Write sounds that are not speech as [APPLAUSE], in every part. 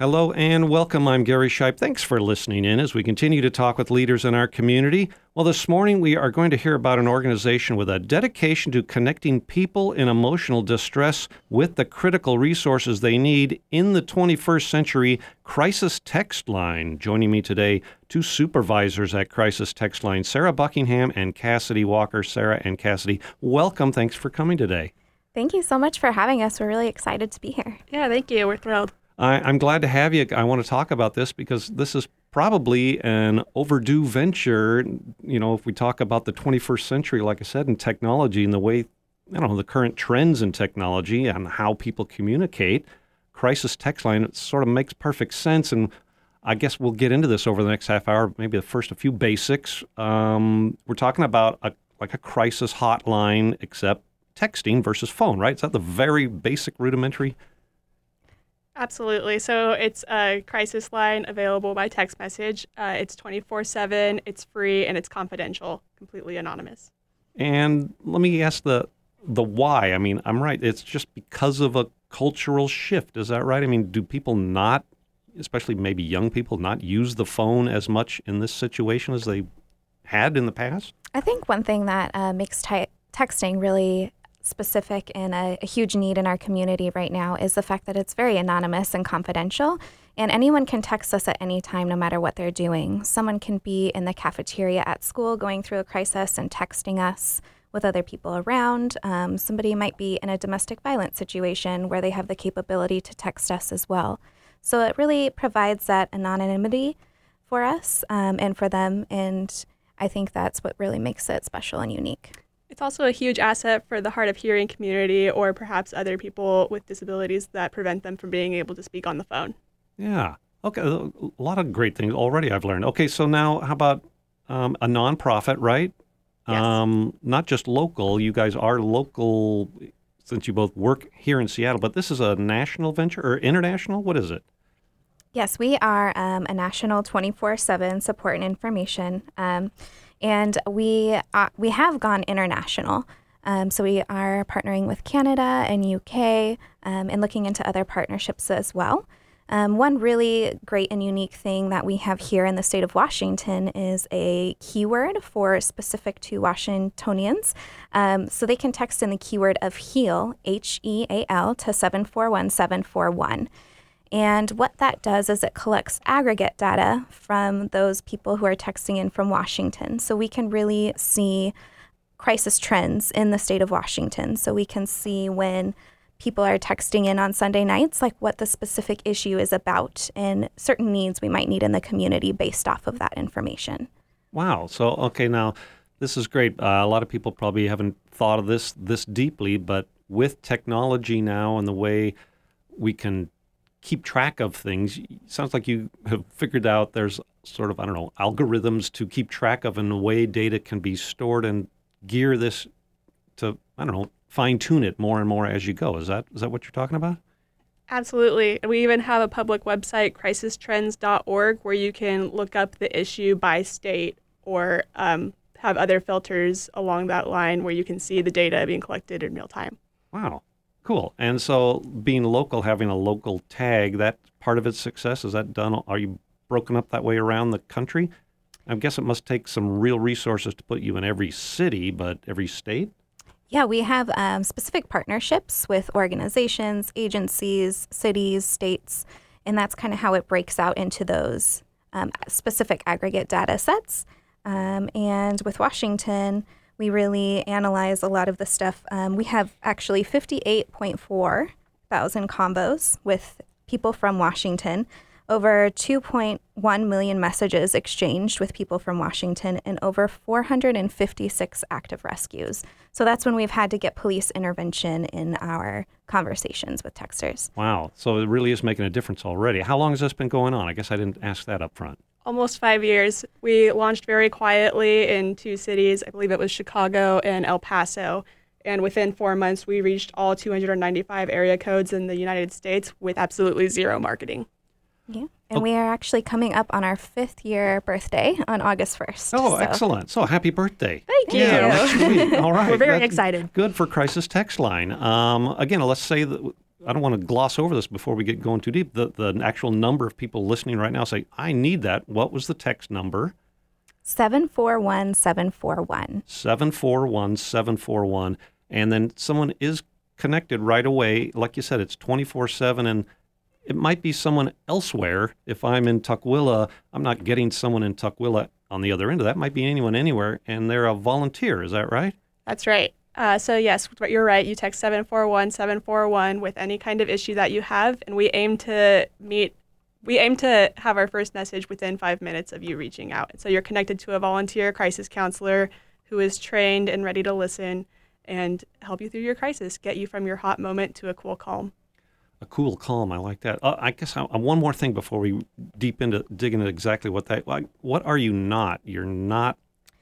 Hello and welcome. I'm Gary Shipe. Thanks for listening in as we continue to talk with leaders in our community. Well, this morning we are going to hear about an organization with a dedication to connecting people in emotional distress with the critical resources they need in the 21st century Crisis Text Line. Joining me today, two supervisors at Crisis Text Line, Sarah Buckingham and Cassidy Walker. Sarah and Cassidy, welcome. Thanks for coming today. Thank you so much for having us. We're really excited to be here. Yeah, thank you. We're thrilled. I, am glad to have you. I want to talk about this because this is probably an overdue venture. You know, if we talk about the 21st century, like I said, in technology and the way, I don't know, the current trends in technology and how people communicate, crisis text line it sort of makes perfect sense. And I guess we'll get into this over the next half hour. Maybe the first a few basics. Um, we're talking about a like a crisis hotline, except texting versus phone, right? Is that the very basic rudimentary Absolutely. So it's a crisis line available by text message. Uh, it's 24 7, it's free, and it's confidential, completely anonymous. And let me ask the the why. I mean, I'm right. It's just because of a cultural shift. Is that right? I mean, do people not, especially maybe young people, not use the phone as much in this situation as they had in the past? I think one thing that uh, makes ty- texting really specific and a, a, huge need in our community right now is the fact that it's very anonymous and confidential. And anyone can text us at any time, no matter what they're doing. Someone can be in the cafeteria at school going through a crisis and texting us with other people around. Um, somebody might be in a domestic violence situation where they have the capability to text us as well. So it really provides that anonymity for us um, and for them. And I think that's what really makes it special and unique. It's also a huge asset for the hard of hearing community or perhaps other people with disabilities that prevent them from being able to speak on the phone. Yeah. Okay. A lot of great things already I've learned. Okay. So now, how about um, a nonprofit, right? Yes. Um, not just local. You guys are local since you both work here in Seattle, but this is a national venture or international? What is it? Yes, we are um, a national 24 7 support and information. Um, and we uh, we have gone international. Um, so we are partnering with Canada and UK um, and looking into other partnerships as well. Um, one really great and unique thing that we have here in the state of Washington is a keyword for specific to Washingtonians. Um, so they can text in the keyword of HEAL, H E A L, to 741741. And what that does is it collects aggregate data from those people who are texting in from Washington. So we can really see crisis trends in the state of Washington. So we can see when people are texting in on Sunday nights, like what the specific issue is about and certain needs we might need in the community based off of that information. Wow. So, okay, now this is great. Uh, a lot of people probably haven't thought of this this deeply, but with technology now and the way we can keep track of things. Sounds like you have figured out there's sort of I don't know algorithms to keep track of and the way data can be stored and gear this to I don't know fine tune it more and more as you go. Is that is that what you're talking about? Absolutely. And we even have a public website, crisistrends.org, where you can look up the issue by state or um, have other filters along that line where you can see the data being collected in real time. Wow. Cool. And so being local, having a local tag, that part of its success, is that done? Are you broken up that way around the country? I guess it must take some real resources to put you in every city, but every state? Yeah, we have um, specific partnerships with organizations, agencies, cities, states, and that's kind of how it breaks out into those um, specific aggregate data sets. Um, and with Washington, we really analyze a lot of the stuff. Um, we have actually 58.4 thousand combos with people from Washington, over 2.1 million messages exchanged with people from Washington, and over 456 active rescues. So that's when we've had to get police intervention in our conversations with texters. Wow. So it really is making a difference already. How long has this been going on? I guess I didn't ask that up front almost five years. We launched very quietly in two cities. I believe it was Chicago and El Paso. And within four months, we reached all 295 area codes in the United States with absolutely zero marketing. Yeah. And we are actually coming up on our fifth year birthday on August 1st. Oh, so. excellent. So happy birthday. Thank you. Yeah, All [LAUGHS] right. We're very That's excited. Good for Crisis Text Line. Um, again, let's say that I don't want to gloss over this before we get going too deep. The the actual number of people listening right now say, "I need that." What was the text number? 741741. 741741 and then someone is connected right away. Like you said, it's 24/7 and it might be someone elsewhere. If I'm in Tukwila, I'm not getting someone in Tukwila on the other end of that. Might be anyone anywhere, and they're a volunteer. Is that right? That's right. Uh, so yes, you're right. You text 741 741 with any kind of issue that you have, and we aim to meet. We aim to have our first message within five minutes of you reaching out. So you're connected to a volunteer crisis counselor who is trained and ready to listen and help you through your crisis, get you from your hot moment to a cool calm. A cool calm. I like that. Uh, I guess I, uh, one more thing before we deep into dig into exactly what that. Like, what are you not? You're not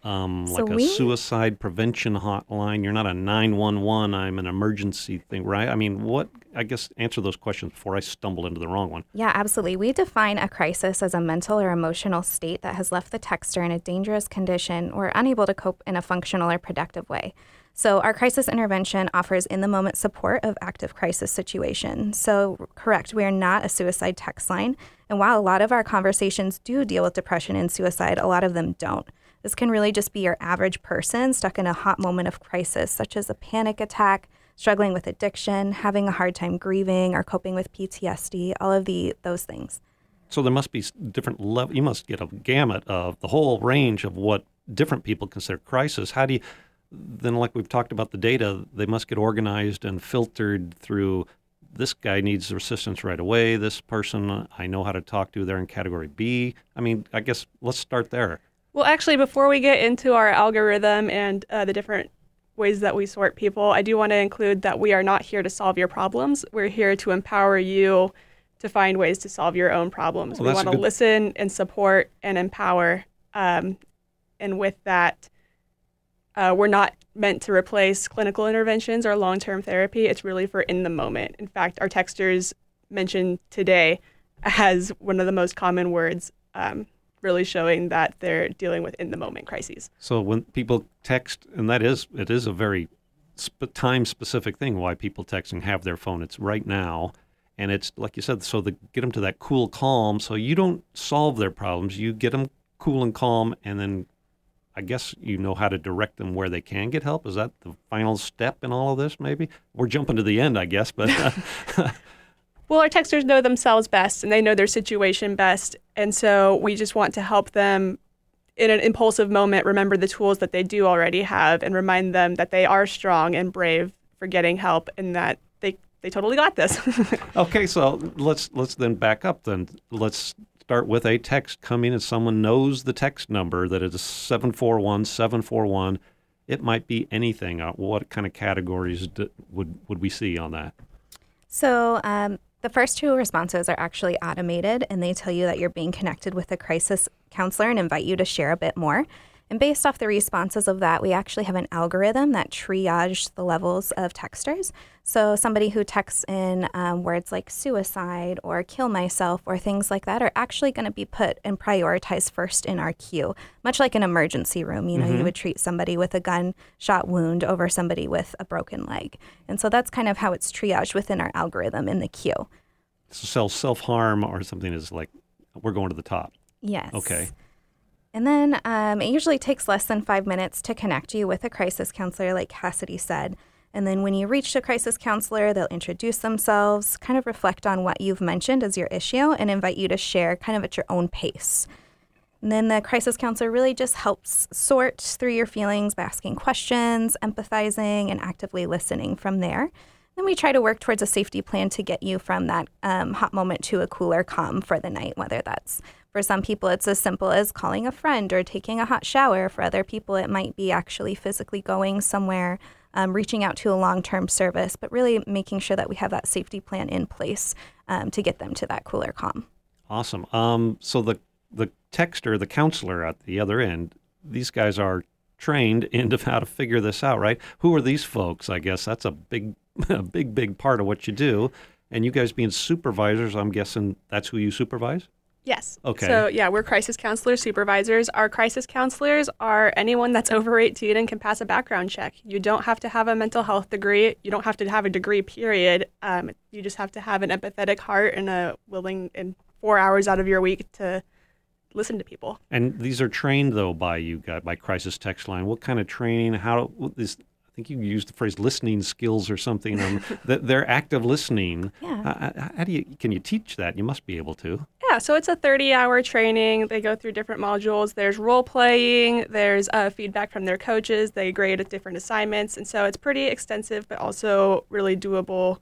um, so like a we, suicide prevention hotline. You're not a 911. I'm an emergency thing, right? I mean, what? I guess answer those questions before I stumble into the wrong one. Yeah, absolutely. We define a crisis as a mental or emotional state that has left the texter in a dangerous condition or unable to cope in a functional or productive way. So, our crisis intervention offers in the moment support of active crisis situations. So, correct, we are not a suicide text line. And while a lot of our conversations do deal with depression and suicide, a lot of them don't. This can really just be your average person stuck in a hot moment of crisis, such as a panic attack, struggling with addiction, having a hard time grieving, or coping with PTSD, all of the those things. So there must be different level. You must get a gamut of the whole range of what different people consider crisis. How do you then, like we've talked about the data, they must get organized and filtered through this guy needs assistance right away. This person I know how to talk to, they're in category B. I mean, I guess let's start there. Well, actually, before we get into our algorithm and uh, the different ways that we sort people, I do want to include that we are not here to solve your problems. We're here to empower you to find ways to solve your own problems. Well, we want to good... listen and support and empower. Um, and with that, uh, we're not meant to replace clinical interventions or long term therapy. It's really for in the moment. In fact, our texters mentioned today as one of the most common words, um, really showing that they're dealing with in the moment crises. So when people text, and that is, it is a very sp- time specific thing why people text and have their phone. It's right now. And it's like you said, so to get them to that cool calm. So you don't solve their problems, you get them cool and calm, and then I guess you know how to direct them where they can get help. Is that the final step in all of this? Maybe we're jumping to the end, I guess. But uh, [LAUGHS] [LAUGHS] well, our texters know themselves best, and they know their situation best, and so we just want to help them in an impulsive moment remember the tools that they do already have, and remind them that they are strong and brave for getting help, and that they they totally got this. [LAUGHS] okay, so let's let's then back up. Then let's start with a text coming and someone knows the text number that is 741 741 it might be anything uh, what kind of categories do, would would we see on that so um, the first two responses are actually automated and they tell you that you're being connected with a crisis counselor and invite you to share a bit more and based off the responses of that, we actually have an algorithm that triages the levels of texters. So somebody who texts in um, words like suicide or kill myself or things like that are actually going to be put and prioritized first in our queue, much like an emergency room. You know, mm-hmm. you would treat somebody with a gunshot wound over somebody with a broken leg. And so that's kind of how it's triaged within our algorithm in the queue. So self harm or something is like, we're going to the top. Yes. Okay. And then um, it usually takes less than five minutes to connect you with a crisis counselor, like Cassidy said. And then when you reach a crisis counselor, they'll introduce themselves, kind of reflect on what you've mentioned as your issue, and invite you to share kind of at your own pace. And then the crisis counselor really just helps sort through your feelings by asking questions, empathizing, and actively listening from there. Then we try to work towards a safety plan to get you from that um, hot moment to a cooler calm for the night, whether that's for some people, it's as simple as calling a friend or taking a hot shower. For other people, it might be actually physically going somewhere, um, reaching out to a long term service, but really making sure that we have that safety plan in place um, to get them to that cooler calm. Awesome. Um, so the the texter, the counselor at the other end, these guys are trained [LAUGHS] into how to figure this out, right? Who are these folks? I guess that's a big, [LAUGHS] a big, big part of what you do. And you guys being supervisors, I'm guessing that's who you supervise. Yes. Okay. So, yeah, we're crisis counselor supervisors. Our crisis counselors are anyone that's [LAUGHS] over 18 and can pass a background check. You don't have to have a mental health degree. You don't have to have a degree, period. Um, you just have to have an empathetic heart and a willing and four hours out of your week to listen to people. And these are trained though by you guys by Crisis Text Line. What kind of training? How what this? I think you used the phrase listening skills or something. Um, [LAUGHS] that they're active listening. Yeah. How, how do you can you teach that? You must be able to. Yeah, so it's a 30 hour training. They go through different modules. There's role playing, there's uh, feedback from their coaches. They grade at different assignments. And so it's pretty extensive, but also really doable.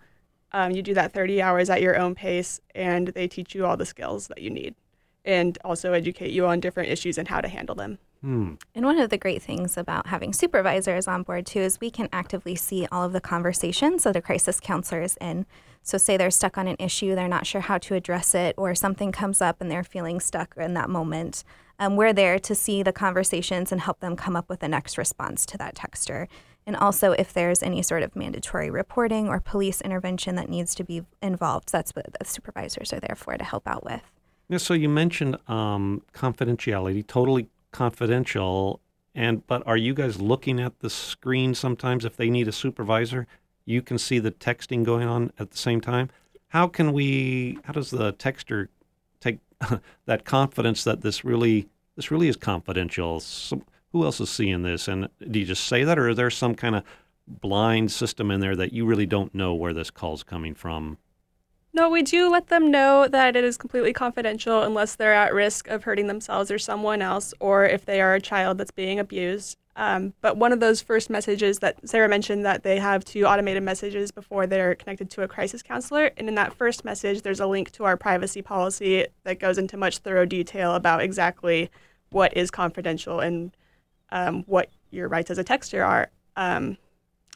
Um, you do that 30 hours at your own pace, and they teach you all the skills that you need and also educate you on different issues and how to handle them. Hmm. And one of the great things about having supervisors on board too is we can actively see all of the conversations that a crisis counselor is in. So, say they're stuck on an issue, they're not sure how to address it, or something comes up and they're feeling stuck in that moment. Um, we're there to see the conversations and help them come up with the next response to that texter. And also, if there's any sort of mandatory reporting or police intervention that needs to be involved, that's what the supervisors are there for to help out with. Yeah, so you mentioned um, confidentiality, totally confidential. And but are you guys looking at the screen sometimes if they need a supervisor? You can see the texting going on at the same time. How can we? How does the texter take [LAUGHS] that confidence that this really this really is confidential? Who else is seeing this? And do you just say that, or is there some kind of blind system in there that you really don't know where this call's coming from? No, we do let them know that it is completely confidential unless they're at risk of hurting themselves or someone else, or if they are a child that's being abused. Um, but one of those first messages that Sarah mentioned that they have two automated messages before they're connected to a crisis counselor. And in that first message, there's a link to our privacy policy that goes into much thorough detail about exactly what is confidential and um, what your rights as a texter are. Um,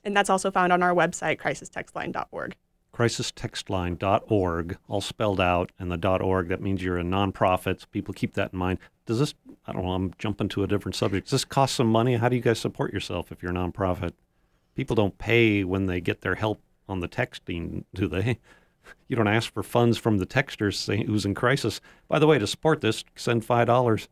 and that's also found on our website, crisistextline.org crisistextline.org, all spelled out, and the .org, that means you're a nonprofit. So people keep that in mind. Does this, I don't know, I'm jumping to a different subject. Does this cost some money? How do you guys support yourself if you're a nonprofit? People don't pay when they get their help on the texting, do they? [LAUGHS] You don't ask for funds from the texters saying who's in crisis. By the way, to support this, send $5.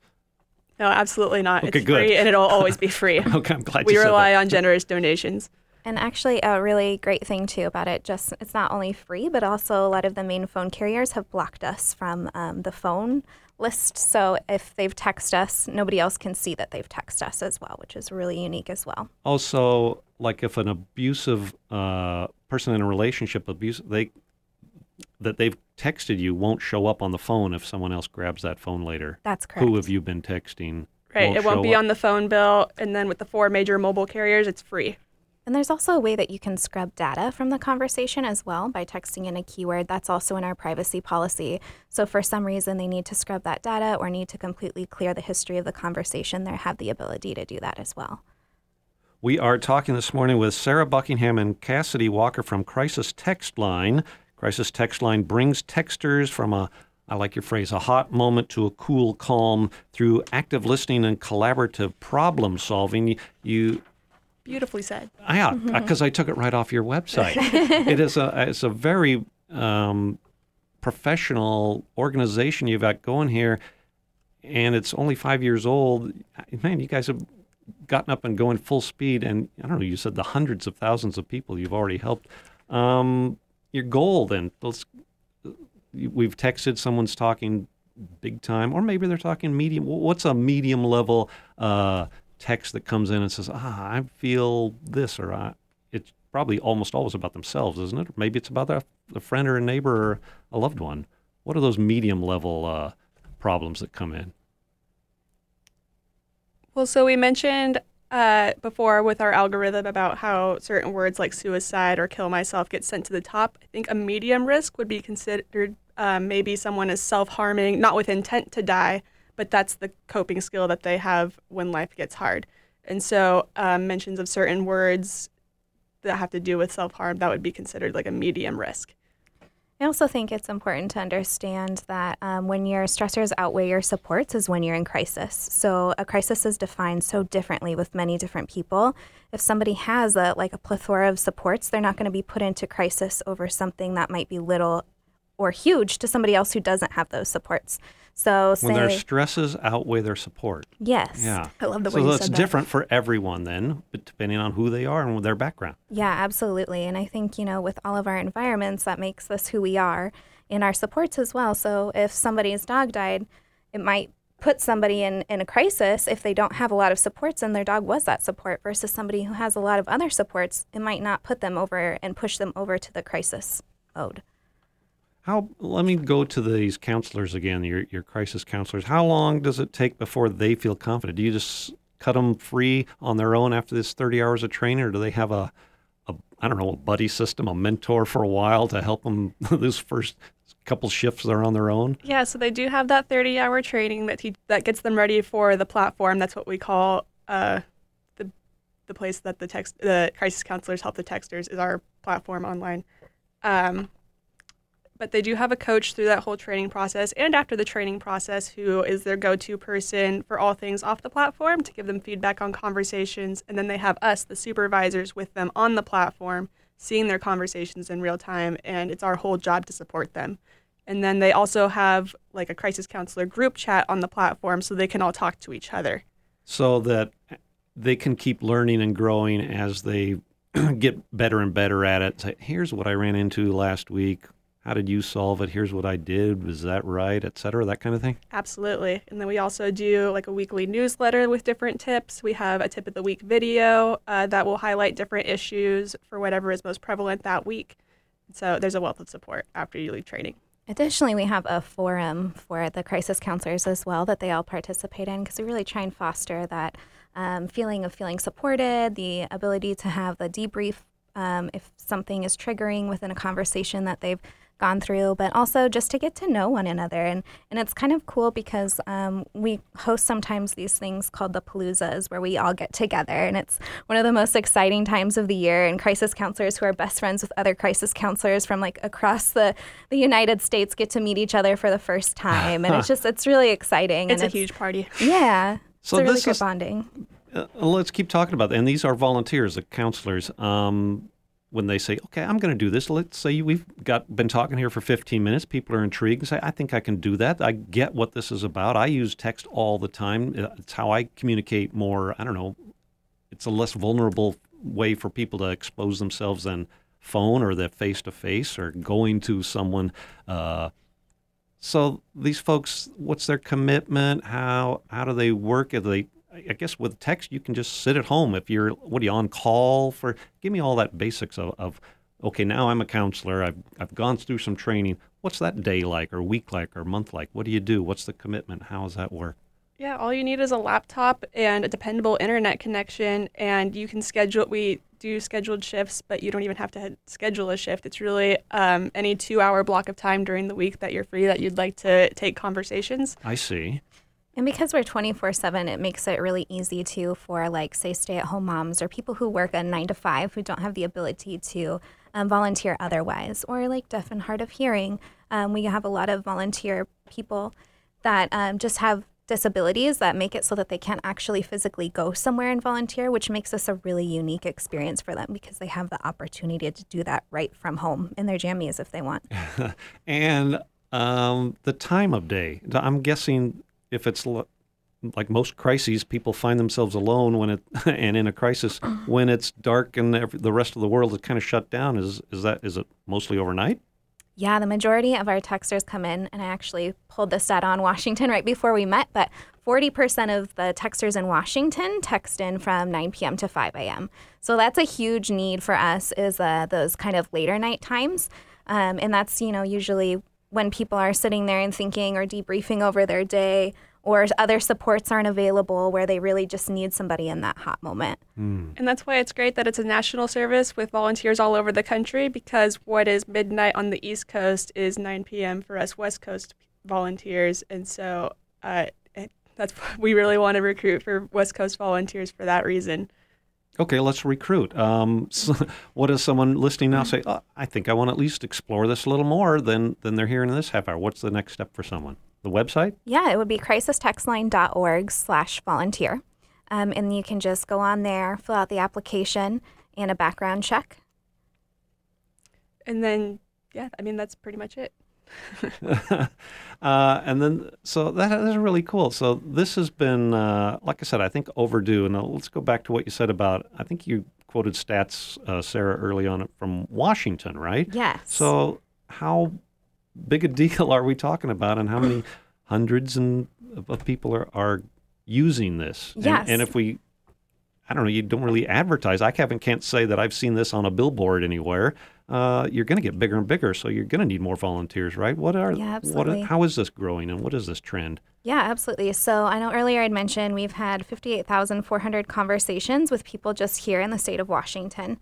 No, absolutely not. Okay, it's good. free and it'll always be [LAUGHS] free. Okay, I'm glad we you said rely on generous donations. And actually, a really great thing too about it, just it's not only free, but also a lot of the main phone carriers have blocked us from um, the phone list. So if they've texted us, nobody else can see that they've texted us as well, which is really unique as well. Also, like if an abusive uh, person in a relationship abuse, they that they've texted you won't show up on the phone if someone else grabs that phone later. That's correct. Who have you been texting? Right. it won't be up. on the phone bill. And then with the four major mobile carriers, it's free. And there's also a way that you can scrub data from the conversation as well by texting in a keyword. That's also in our privacy policy. So for some reason they need to scrub that data or need to completely clear the history of the conversation, they have the ability to do that as well. We are talking this morning with Sarah Buckingham and Cassidy Walker from Crisis Text Line. Crisis Text Line brings texters from a I like your phrase, a hot moment to a cool calm through active listening and collaborative problem solving. You Beautifully said. Yeah, because I took it right off your website. [LAUGHS] it is a it's a very um, professional organization you've got going here, and it's only five years old. Man, you guys have gotten up and going full speed, and I don't know. You said the hundreds of thousands of people you've already helped. Um, your goal then? Let's. We've texted. Someone's talking big time, or maybe they're talking medium. What's a medium level? Uh, text that comes in and says, "Ah, I feel this," or I, it's probably almost always about themselves, isn't it? Or maybe it's about a, a friend or a neighbor or a loved one. What are those medium level uh, problems that come in? Well, so we mentioned uh, before with our algorithm about how certain words like suicide or kill myself get sent to the top. I think a medium risk would be considered um, maybe someone is self harming, not with intent to die, but that's the coping skill that they have when life gets hard. And so, um, mentions of certain words that have to do with self harm, that would be considered like a medium risk. I also think it's important to understand that um, when your stressors outweigh your supports is when you're in crisis. So a crisis is defined so differently with many different people. If somebody has a like a plethora of supports, they're not going to be put into crisis over something that might be little or huge to somebody else who doesn't have those supports. So when their stresses outweigh their support. yes. Yeah. I love the way So you that's said that. different for everyone then, depending on who they are and their background. Yeah, absolutely. And I think, you know, with all of our environments, that makes us who we are in our supports as well. So if somebody's dog died, it might put somebody in, in a crisis if they don't have a lot of supports and their dog was that support versus somebody who has a lot of other supports. It might not put them over and push them over to the crisis mode. How? Let me go to these counselors again. Your your crisis counselors. How long does it take before they feel confident? Do you just cut them free on their own after this thirty hours of training, or do they have a, a I don't know, a buddy system, a mentor for a while to help them [LAUGHS] those first couple shifts they're on their own? Yeah, so they do have that 30-hour training that te- that gets them ready for the platform. That's what we call uh, the the place that the text the crisis counselors help the texters is our platform online. Um, but they do have a coach through that whole training process and after the training process who is their go-to person for all things off the platform to give them feedback on conversations and then they have us the supervisors with them on the platform seeing their conversations in real time and it's our whole job to support them and then they also have like a crisis counselor group chat on the platform so they can all talk to each other. so that they can keep learning and growing as they [CLEARS THROAT] get better and better at it. Here's what I ran into last week. How did you solve it? Here's what I did. Was that right? Et cetera, that kind of thing. Absolutely. And then we also do like a weekly newsletter with different tips. We have a tip of the week video uh, that will highlight different issues for whatever is most prevalent that week. So there's a wealth of support after you leave training. Additionally, we have a forum for the crisis counselors as well that they all participate in because we really try and foster that um, feeling of feeling supported, the ability to have the debrief um, if something is triggering within a conversation that they've gone through, but also just to get to know one another. And, and it's kind of cool because um, we host sometimes these things called the paloozas where we all get together. And it's one of the most exciting times of the year. And crisis counselors who are best friends with other crisis counselors from like across the, the United States get to meet each other for the first [LAUGHS] time. And it's just, it's really exciting. It's and a huge party. Yeah. So it's a really this good is- bonding. Uh, let's keep talking about that. And these are volunteers, the counselors. Um, when they say, "Okay, I'm going to do this," let's say we've got been talking here for 15 minutes. People are intrigued and say, "I think I can do that. I get what this is about. I use text all the time. Uh, It's how I communicate more. I don't know. It's a less vulnerable way for people to expose themselves than phone or the face to face or going to someone." Uh, so these folks, what's their commitment? How how do they work? Are they I guess with text you can just sit at home if you're what are you on call for? Give me all that basics of, of okay now I'm a counselor. I've I've gone through some training. What's that day like or week like or month like? What do you do? What's the commitment? How does that work? Yeah, all you need is a laptop and a dependable internet connection, and you can schedule. We do scheduled shifts, but you don't even have to schedule a shift. It's really um, any two-hour block of time during the week that you're free that you'd like to take conversations. I see. And because we're 24 7, it makes it really easy too for, like, say, stay at home moms or people who work a nine to five who don't have the ability to um, volunteer otherwise, or like deaf and hard of hearing. Um, we have a lot of volunteer people that um, just have disabilities that make it so that they can't actually physically go somewhere and volunteer, which makes this a really unique experience for them because they have the opportunity to do that right from home in their jammies if they want. [LAUGHS] And um, the time of day. I'm guessing if it's like most crises, people find themselves alone when it [LAUGHS] and in a crisis [CLEARS THROAT] when it's dark and every, the rest of the world is kind of shut down. Is is that is it mostly overnight? Yeah, the majority of our texters come in, and I actually pulled this stat on Washington right before we met, but 40% of the texters in Washington text in from 9 p.m. to 5 a.m. So that's a huge need for us is uh, those kind of later night times. Um, and that's, you know, usually when people are sitting there and thinking or debriefing over their day or other supports aren't available where they really just need somebody in that hot moment. And that's why it's great that it's a national service with volunteers all over the country because what is midnight on the East Coast is 9 p.m. for us West Coast volunteers. And so uh, it, that's [LAUGHS] we really want to recruit for West Coast volunteers for that reason. Okay, let's recruit. Um, [LAUGHS] so what does someone listening now say? Oh, I think I want to at least explore this a little more than than they're hearing in this half hour. What's the next step for someone? The website? Yeah, it would be crisistextline.org slash volunteer. Um, and you can just go on there, fill out the application and a background check. And then, yeah, I mean, that's pretty much it. [LAUGHS] uh, and then, so that is really cool. So this has been, uh, like I said, I think overdue. And uh, let's go back to what you said about. I think you quoted stats, uh, Sarah, early on from Washington, right? Yes. So how big a deal [LAUGHS] are we talking about, and how many hundreds and of people are, are using this? And- Yes. And, if we, I don't know, you don't really advertise. I haven't can't say that I've seen this on a billboard anywhere. Uh, you're going to get bigger and bigger, so you're going to need more volunteers, right? What are Yeah, what? absolutely. How is this growing, and what is this trend? Yeah, absolutely. So I know earlier I'd mentioned we've had 58,400 conversations with people just here in the state of Washington.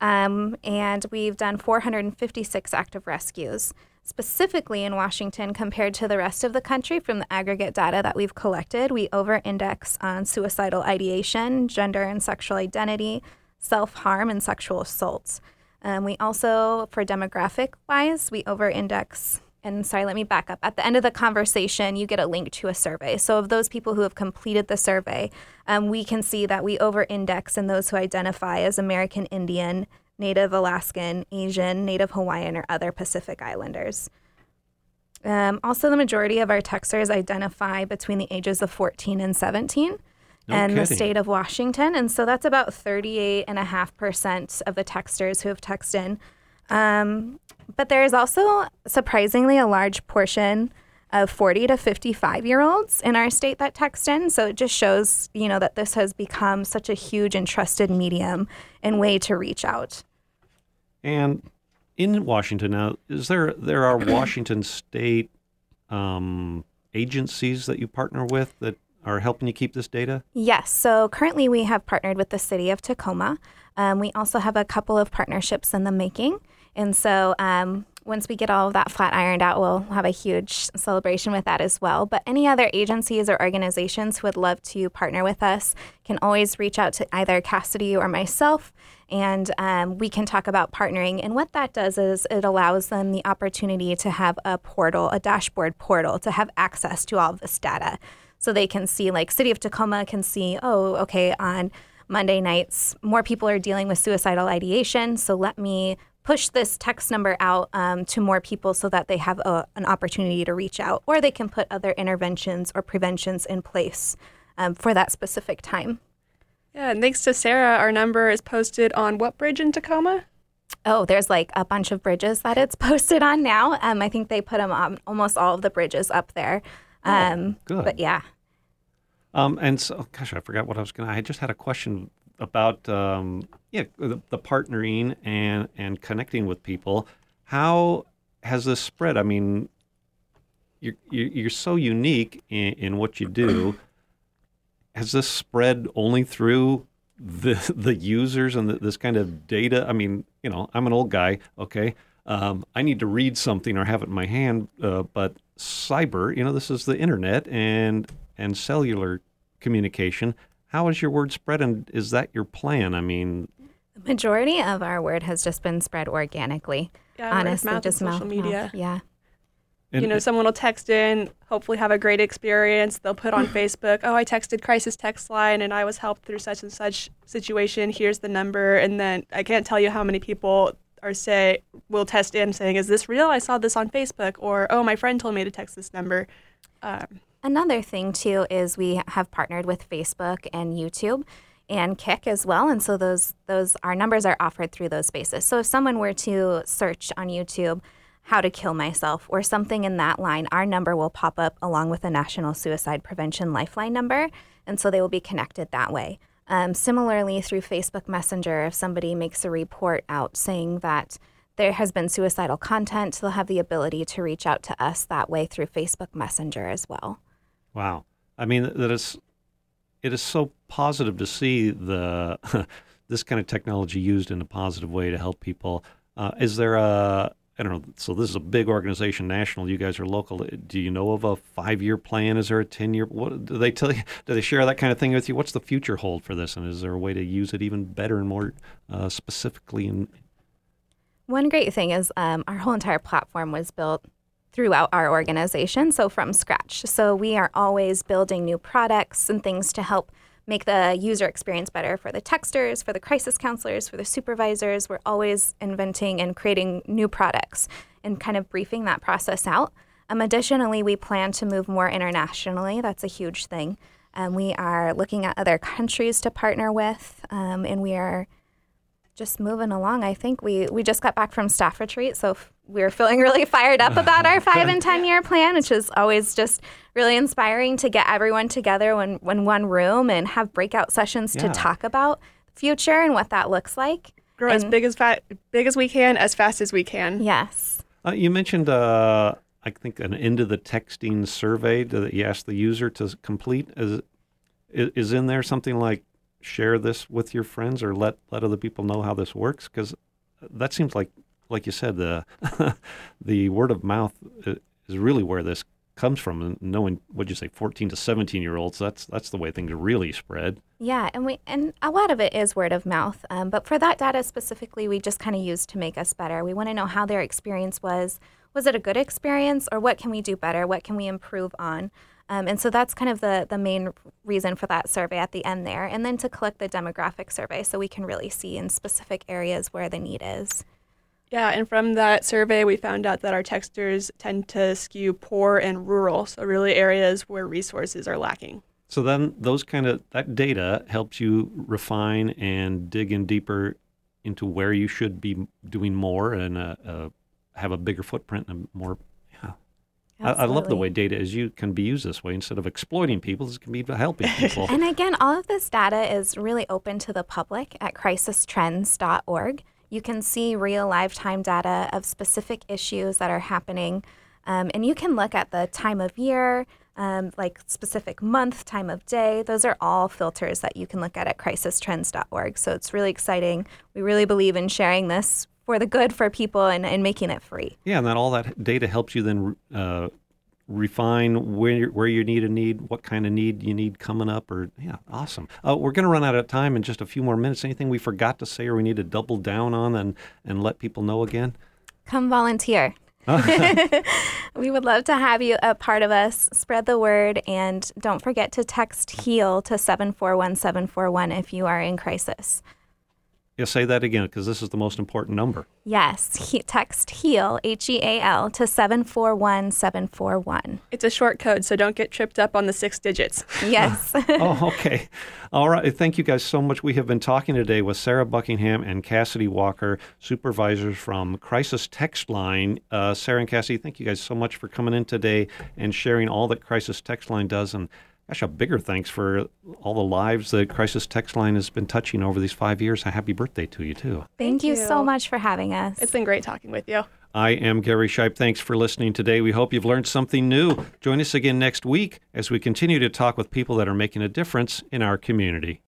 Um, and we've done 456 active rescues. Specifically in Washington, compared to the rest of the country, from the aggregate data that we've collected, we over index on suicidal ideation, gender and sexual identity, self harm, and sexual assaults. Um, we also, for demographic wise, we over index. And sorry, let me back up. At the end of the conversation, you get a link to a survey. So, of those people who have completed the survey, um, we can see that we over index in those who identify as American Indian, Native Alaskan, Asian, Native Hawaiian, or other Pacific Islanders. Um, also, the majority of our texters identify between the ages of 14 and 17 No and the state of Washington. And so that's about 38.5% of the texters who have texted in. Um, but there is also surprisingly a large portion of 40 to 55 year olds in our state that text in. So it just shows, you know, that this has become such a huge and trusted medium and way to reach out. And in Washington now, is there there are [CLEARS THROAT] Washington State um, agencies that you partner with that are helping you keep this data? Yes. So currently we have partnered with the city of Tacoma. Um, we also have a couple of partnerships in the making. And so um, once we get all of that flat ironed out, we'll have a huge celebration with that as well. But any other agencies or organizations who would love to partner with us can always reach out to either Cassidy or myself. And um, we can talk about partnering. And what that does is it allows them the opportunity to have a portal, a dashboard portal, to have access to all of this data so they can see like city of tacoma can see oh okay on monday nights more people are dealing with suicidal ideation so let me push this text number out um, to more people so that they have a, an opportunity to reach out or they can put other interventions or preventions in place um, for that specific time Yeah, and thanks to Sarah, our number is posted on what bridge in Tacoma? oh there's like a bunch of bridges that it's [LAUGHS] posted on now um, i think they put them on almost all of the bridges up there um, good. but yeah Um, and so, gosh, I forgot what I was going to. I just had a question about um, yeah the, the partnering and and connecting with people. How has this spread? I mean, you're you're, so unique in, in what you do. Has this spread only through the the users and the, this kind of data? I mean, you know, I'm an old guy. Okay, um, I need to read something or have it in my hand, uh, but cyber, you know, this is the internet and and cellular communication. How is your word spread, and is that your plan? I mean, the majority of our word has just been spread organically Yeah, word honestly mouth and just social mouth, media. mouth. yeah and- you know, someone will text in, hopefully have a great experience. They'll put on [LAUGHS] Facebook, oh, I texted crisis text line and I was helped through such and such situation. Here's the number. And then I can't tell you how many people are say will test in saying, is this real? I saw this on Facebook. Or, oh, my friend told me to text this number. Um, Another thing too is we have partnered with Facebook and YouTube and Kik as well, and so those those our numbers are offered through those spaces. So if someone were to search on YouTube how to kill myself or something in that line, our number will pop up along with a National Suicide Prevention Lifeline number, and so they will be connected that way. Um, similarly, through Facebook Messenger, if somebody makes a report out saying that there has been suicidal content, they'll have the ability to reach out to us that way through Facebook Messenger as well. Wow. I mean, that is, it is so positive to see the [LAUGHS] this kind of technology used in a positive way to help people. Uh, is there a I don't know. So this is a big organization, national. You guys are local. Do you know of a five-year plan? Is there a ten-year? What do they tell you? Do they share that kind of thing with you? What's the future hold for this? And is there a way to use it even better and more uh, specifically? In One great thing is um, our whole entire platform was built throughout our organization, so from scratch. So we are always building new products and things to help make the user experience better for the texters, for the crisis counselors, for the supervisors. We're always inventing and creating new products and kind of briefing that process out. Um, additionally, we plan to move more internationally. That's a huge thing. Um, we are looking at other countries to partner with, um, and we are just moving along. I think we we just got back from staff retreat, so we're feeling really fired up about our [LAUGHS] five and ten year plan, which is always just really inspiring to get everyone together in, in one room and have breakout sessions Yeah. to talk about the future and what that looks like. Grow as big as fat, big as we can, as fast as we can. Yes. Uh, you mentioned, uh, I think, an end of the texting survey that you asked the user to complete. Is, is is in there something like share this with your friends or let let other people know how this works? Because that seems like, like you said, the [LAUGHS] the word of mouth is really where this comes from. And knowing, what'd you say, 14 to 17 year olds, that's that's the way things really spread. Yeah, and we and a lot of it is word of mouth. Um, but for that data specifically, we just kind of use to make us better. We want to know how their experience was. Was it a good experience, or what can we do better? What can we improve on? Um, and so that's kind of the the main reason for that survey at the end there, and then to collect the demographic survey so we can really see in specific areas where the need is. Yeah, and from that survey, we found out that our texters tend to skew poor and rural, so really areas where resources are lacking. So then those kind of that data helps you refine and dig in deeper into where you should be doing more and uh, uh, have a bigger footprint and more. Yeah, I, I love the way data is you can be used this way instead of exploiting people. This can be helping [LAUGHS] people. And again, all of this data is really open to the public at crisistrends.org. You can see real lifetime data of specific issues that are happening. Um, and you can look at the time of year, um, like specific month, time of day. Those are all filters that you can look at at crisistrends.org. So it's really exciting. We really believe in sharing this for the good for people and, and making it free. yeah, and then all that data helps you then uh, refine where you- where you need a need, what kind of need you need coming up. Or yeah, awesome. Uh, we're going to run out of time in just a few more minutes. Anything we forgot to say or we need to double down on and and let people know again? come volunteer. [LAUGHS] [LAUGHS] we would love to have you a part of us. Spread the word and don't forget to text HEAL to 741741 if you are in crisis. Yeah, say that again because this is the most important number. Yes, he, text HEAL, H E A L, to 741741. It's a short code, so don't get tripped up on the six digits. [LAUGHS] Yes. [LAUGHS] oh, okay. All right. Thank you guys so much. We have been talking today with Sarah Buckingham and Cassidy Walker, supervisors from Crisis Text Line. Uh, Sarah and Cassidy, thank you guys so much for coming in today and sharing all that Crisis Text Line does. And gosh, a bigger thanks for all the lives that Crisis Text Line has been touching over these five years. A happy birthday to you, too. Thank, Thank you so much for having us. It's been great talking with you. I am Gary Shipe. Thanks for listening today. We hope you've learned something new. Join us again next week as we continue to talk with people that are making a difference in our community.